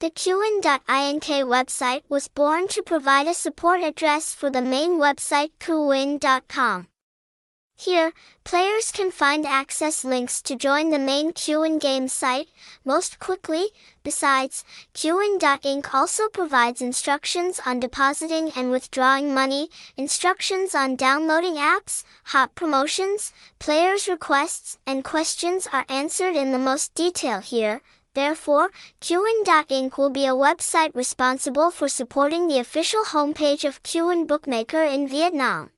The Kuwin.ink website was born to provide a support address for the main website kuwin.com. Here, players can find access links to join the main Kuwin game site most quickly. Besides, Kuwin.ink also provides instructions on depositing and withdrawing money, instructions on downloading apps, hot promotions, players' requests, and questions are answered in the most detail here. Therefore, Kuwin.ink will be a website responsible for supporting the official homepage of Kuwin Bookmaker in Vietnam.